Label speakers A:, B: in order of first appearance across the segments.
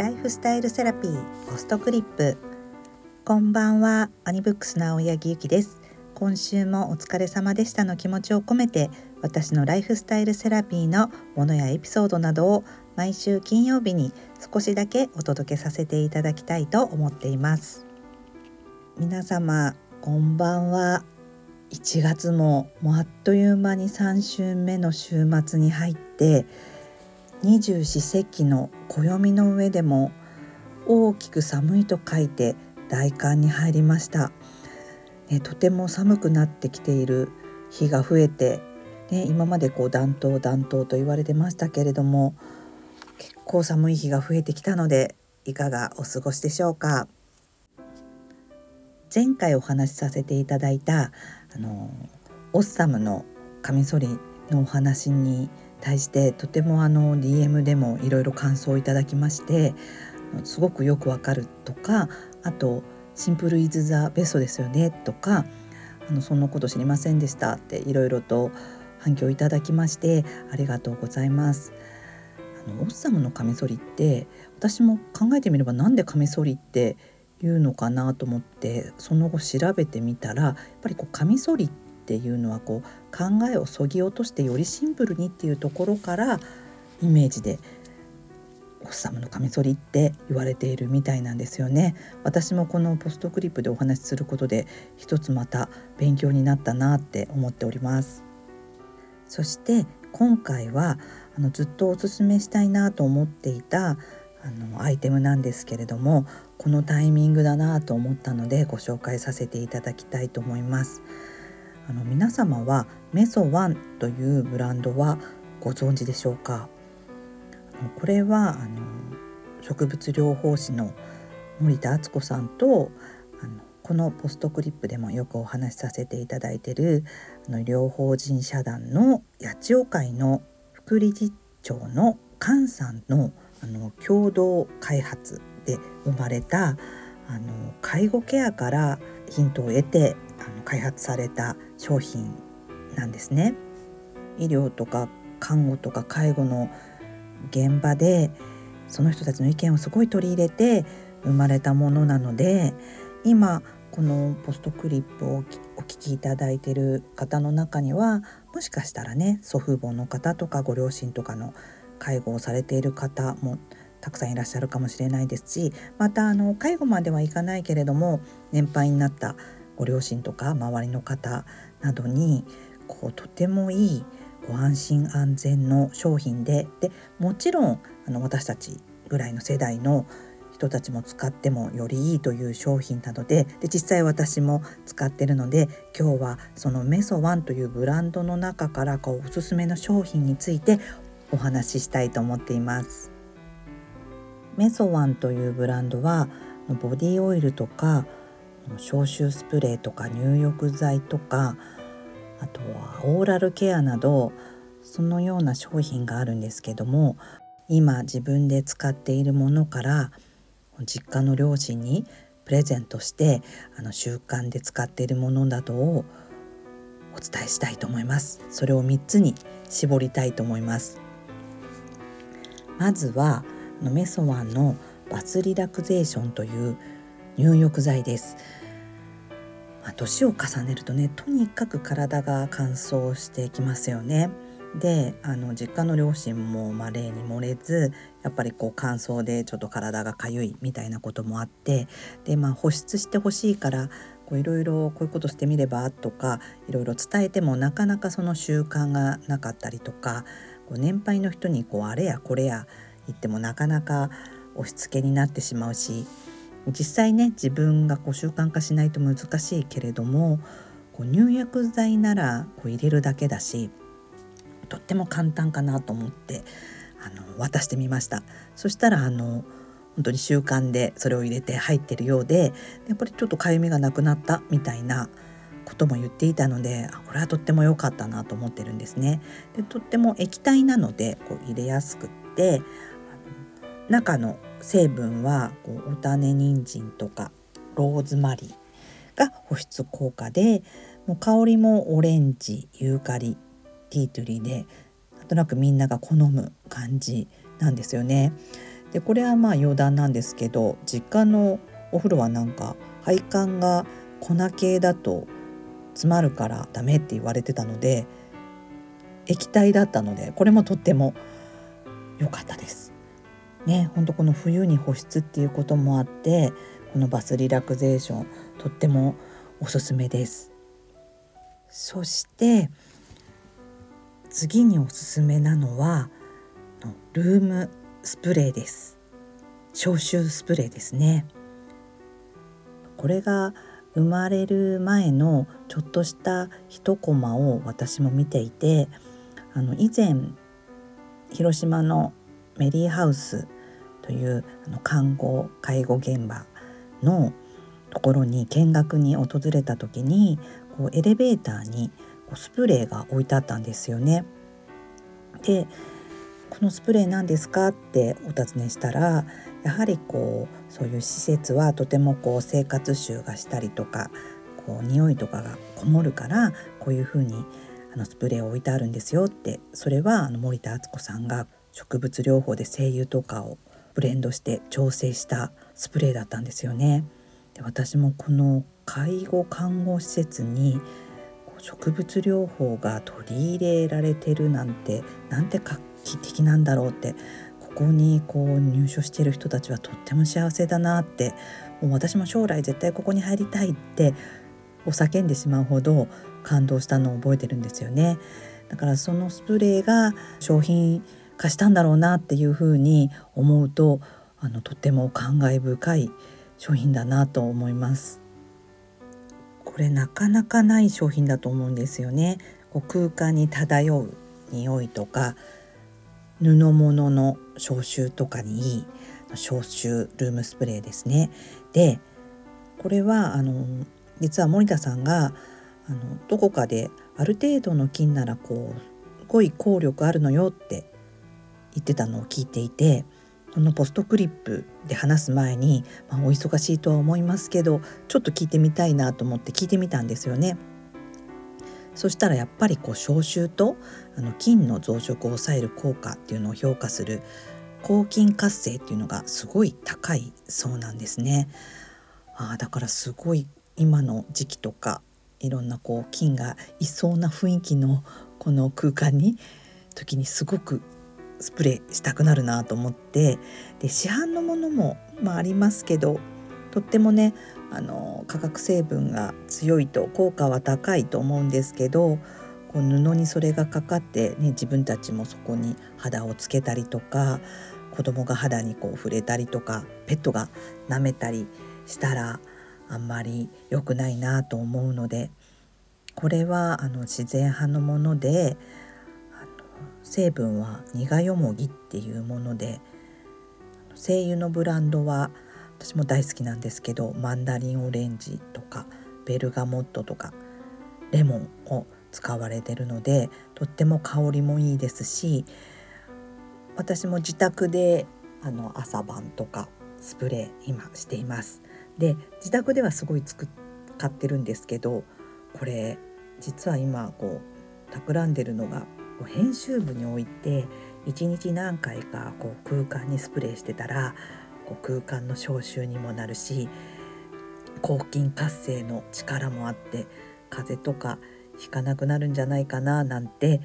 A: ライフスタイルセラピーポストクリップ。こんばんはアニブックスの青柳ゆきです。今週もお疲れ様でしたの気持ちを込めて私のライフスタイルセラピーのものやエピソードなどを毎週金曜日に少しだけお届けさせていただきたいと思っています。皆様こんばんは。1月ももうあっという間に3週目の週末に入って二十四節気の暦の上でも大きく寒いと書いて大寒に入りました、ね、とても寒くなってきている日が増えて、ね、今までこう暖冬暖冬と言われてましたけれども結構寒い日が増えてきたのでいかがお過ごしでしょうか。前回お話しさせていただいたあのオッサムのカミソリのお話に対してとてもあの DM でもいろいろ感想をいただきましてすごくよくわかるとかあと「シンプルイズ・ザ・ベストですよね」とかあの「そんなこと知りませんでした」っていろいろと反響いただきましてありがとうございます。あのオッサムのカミソリって私も考えてみればなんでカミソリって言うのかなと思ってその後調べてみたらやっぱりこうカミソリってっていうのはこう考えをそぎ落としてよりシンプルにっていうところからイメージでオッサムのカミソリって言われているみたいなんですよね。私もこのポストクリップでお話しすることで一つまた勉強になったなって思っております。そして今回はあのずっとおすすめしたいなと思っていたあのアイテムなんですけれどもこのタイミングだなと思ったのでご紹介させていただきたいと思います。あの皆様はメソワンというブランドはご存知でしょうか？これはあの植物療法士の森田敦子さんとあのこのポストクリップでもよくお話しさせていただいているあの療法人社団の八千代会の副理事長の菅さんのあの共同開発で生まれたあの介護ケアからヒントを得てあの開発された商品なんですね。医療とか看護とか介護の現場でその人たちの意見をすごい取り入れて生まれたものなので今このポストクリップをお聞きいただいている方の中にはもしかしたらね祖父母の方とかご両親とかの介護をされている方もたくさんいらっしゃるかもしれないですしまたあの介護まではいかないけれども年配になったご両親とか周りの方などにこうとてもいいご安心安全の商品ででもちろんあの私たちぐらいの世代の人たちも使ってもよりいいという商品なのでで実際私も使ってるので今日はそのメソワンというブランドの中からこうおすすめの商品についてお話ししたいと思っています。メソワンというブランドはボディオイルとか消臭スプレーとか入浴剤とかあとはオーラルケアなどそのような商品があるんですけども今自分で使っているものから実家の両親にプレゼントしてあの習慣で使っているものなどをお伝えしたいと思います。それを3つに絞りたいと思います。まずはメソワンのバスリラクゼーションという入浴剤ですまあ、年を重ねるとねとにかく体が乾燥してきますよね。であの実家の両親も、まあ、例に漏れずやっぱりこう乾燥でちょっと体がかゆいみたいなこともあってで、まあ、保湿してほしいからいろいろこういうことしてみればとかいろいろ伝えてもなかなかその習慣がなかったりとかこう年配の人にこうあれやこれや言ってもなかなか押し付けになってしまうし実際ね自分がこう習慣化しないと難しいけれどもこう入浴剤ならこう入れるだけだしとっても簡単かなと思ってあの渡してみましたそしたらあの本当に習慣でそれを入れて入ってるようでやっぱりちょっとかゆみがなくなったみたいなことも言っていたのでこれはとっても良かったなと思ってるんですね。でとっても液体なのでこう入れやすくって中の成分はこうお種人参とかローズマリーが保湿効果でもう香りもオレンジユーカリティートゥリーでなんとなくみんなが好む感じなんですよね。でこれはまあ余談なんですけど実家のお風呂はなんか配管が粉系だと詰まるからダメって言われてたので液体だったのでこれもとっても良かったです。ね、ほんとこの冬に保湿っていうこともあってこのバスリラクゼーションとってもおすすめです。そして次におすすめなのはルームスプレーです消臭スプレーですねこれが生まれる前のちょっとした一コマを私も見ていてあの以前広島のメリーハウスというあの看護介護現場のところに見学に訪れた時にこうエレベーターにこうスプレーが置いてあったんですよね。でこのスプレー何ですかってお尋ねしたらやはりこうそういう施設はとてもこう生活臭がしたりとかこう匂いとかがこもるからこういうふうにあのスプレーを置いてあるんですよってそれはあの森田敦子さんが植物療法で精油とかをブレンドして調整したスプレーだったんですよね。で私もこの介護看護施設に植物療法が取り入れられてるなんてなんて画期的なんだろうってここにこう入所してる人たちはとっても幸せだなってもう私も将来絶対ここに入りたいってお叫んでしまうほど感動したのを覚えてるんですよね。だからそのスプレーが商品化したんだろうなっていうふうに思うとあのとっても感慨深い商品だなと思います。これなかなかない商品だと思うんですよね。こう空間に漂う匂いとか布物の消臭とかにいい消臭ルームスプレーですね。でこれはあの実は森田さんがあのどこかである程度の菌ならこうすごい効力あるのよって言ってたのを聞いていてこのポストクリップで話す前に、まあ、お忙しいとは思いますけどちょっと聞いてみたいなと思って聞いてみたんですよね。そしたらやっぱりこう消臭とあの菌の増殖を抑える効果っていうのを評価する抗菌活性っていうのがすごい高いそうなんですね。あだからすごい今の時期とかいろんなこう菌がいそうな雰囲気のこの空間に時にすごくスプレーしたくなるなと思ってで市販のものも、まあ、ありますけどとってもねあの化学成分が強いと効果は高いと思うんですけどこう布にそれがかかって、ね、自分たちもそこに肌をつけたりとか子供が肌にこう触れたりとかペットが舐めたりしたらあんまり良くないなと思うのでこれはあの自然派のもので成分は苦よもぎっていうもので精油のブランドは私も大好きなんですけどマンダリンオレンジとかベルガモットとかレモンを使われてるのでとっても香りもいいですし私も自宅であの朝晩とかスプレー今しています。で自宅ではすごい作っ買ってるんですけどこれ実は今こう企んでるのがこう編集部に置いて一日何回かこう空間にスプレーしてたらこう空間の消臭にもなるし抗菌活性の力もあって風邪とかひかなくなるんじゃないかななんて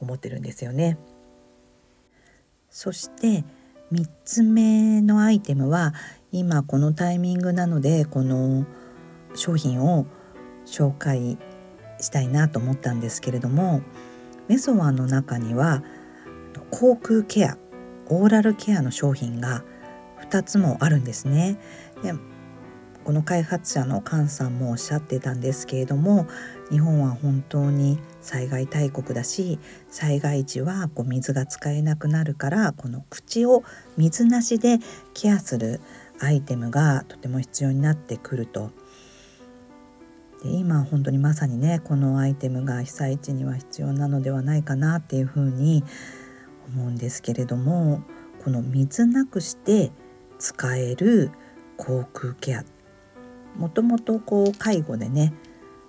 A: 思ってるんですよね。そして3つ目のアイテムは今このタイミングなのでこの商品を紹介したいなと思ったんですけれどもメソワンの中には口腔ケアオーラルケアの商品が2つもあるんですね。でこの開発者の菅さんもおっしゃってたんですけれども日本は本当に災害大国だし災害時はこう水が使えなくなるからこの口を水なしでケアするアイテムがとても必要になってくると。で今本当にまさにねこのアイテムが被災地には必要なのではないかなっていうふうに思うんですけれどもこの水なくして使える口腔ケアもともとこう介護でね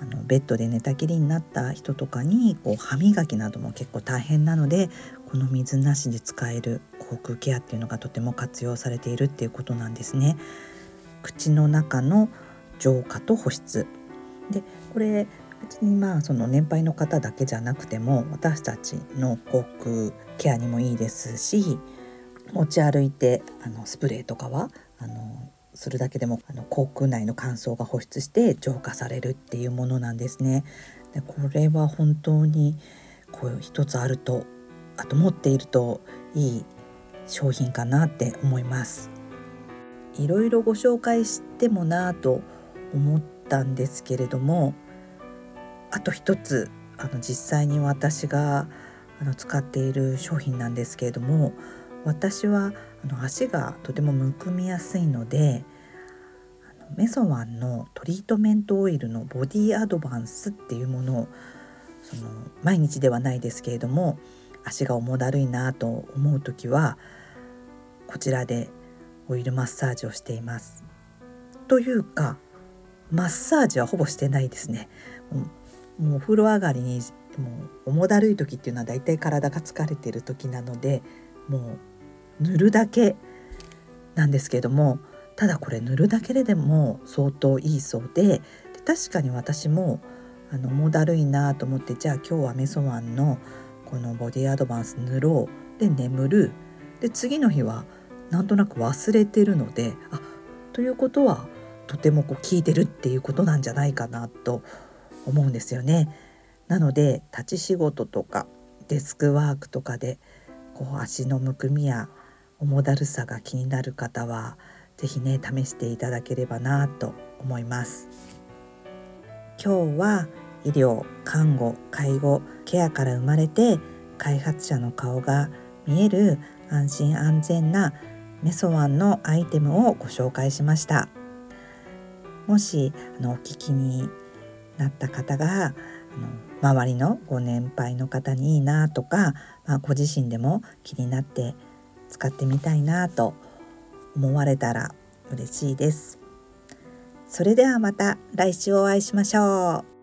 A: あのベッドで寝たきりになった人とかにこう歯磨きなども結構大変なのでこの水なしで使える口腔ケアっていうのがとても活用されているっていうことなんですね。口の中の浄化と保湿でこれ別にまあその年配の方だけじゃなくても私たちの口腔ケアにもいいですし持ち歩いてあのスプレーとかはあのするだけでもあの口腔内の乾燥が保湿して浄化されるっていうものなんですね。でこれは本当にこう一つあるとあと持っているといい商品かなって思います。いろいろご紹介してもなぁと思ったんですけれどもあと一つあの実際に私があの使っている商品なんですけれども私はあの足がとてもむくみやすいのでメソワンのトリートメントオイルのボディアドバンスっていうものをその毎日ではないですけれども足が重だるいなと思う時はこちらでオイルマッサージをしています。というかマッサージはほぼしてないですね。もうお風呂上がりにもう重だるい時っていうのはだいたい体が疲れてる時なのでもう塗るだけなんですけどもただこれ塗るだけでも相当いいそうで確かに私もあの重だるいなと思ってじゃあ今日はメソワンのこのボディアドバンス塗ろうで眠るで次の日はなんとなく忘れてるのであということはとてもこう効いてるっていうことなんじゃないかなと思うんですよね。なので立ち仕事とかデスクワークとかでこう足のむくみや重だるさが気になる方は是非ね試していただければなと思います。今日は医療看護介護ケアから生まれて開発者の顔が見える安心安全なメソワンのアイテムをご紹介しましたもしあのお聞きになった方があの周りのご年配の方にいいなとか、まあ、ご自身でも気になって使ってみたいなと思われたら嬉しいです。それではまた来週お会いしましょう。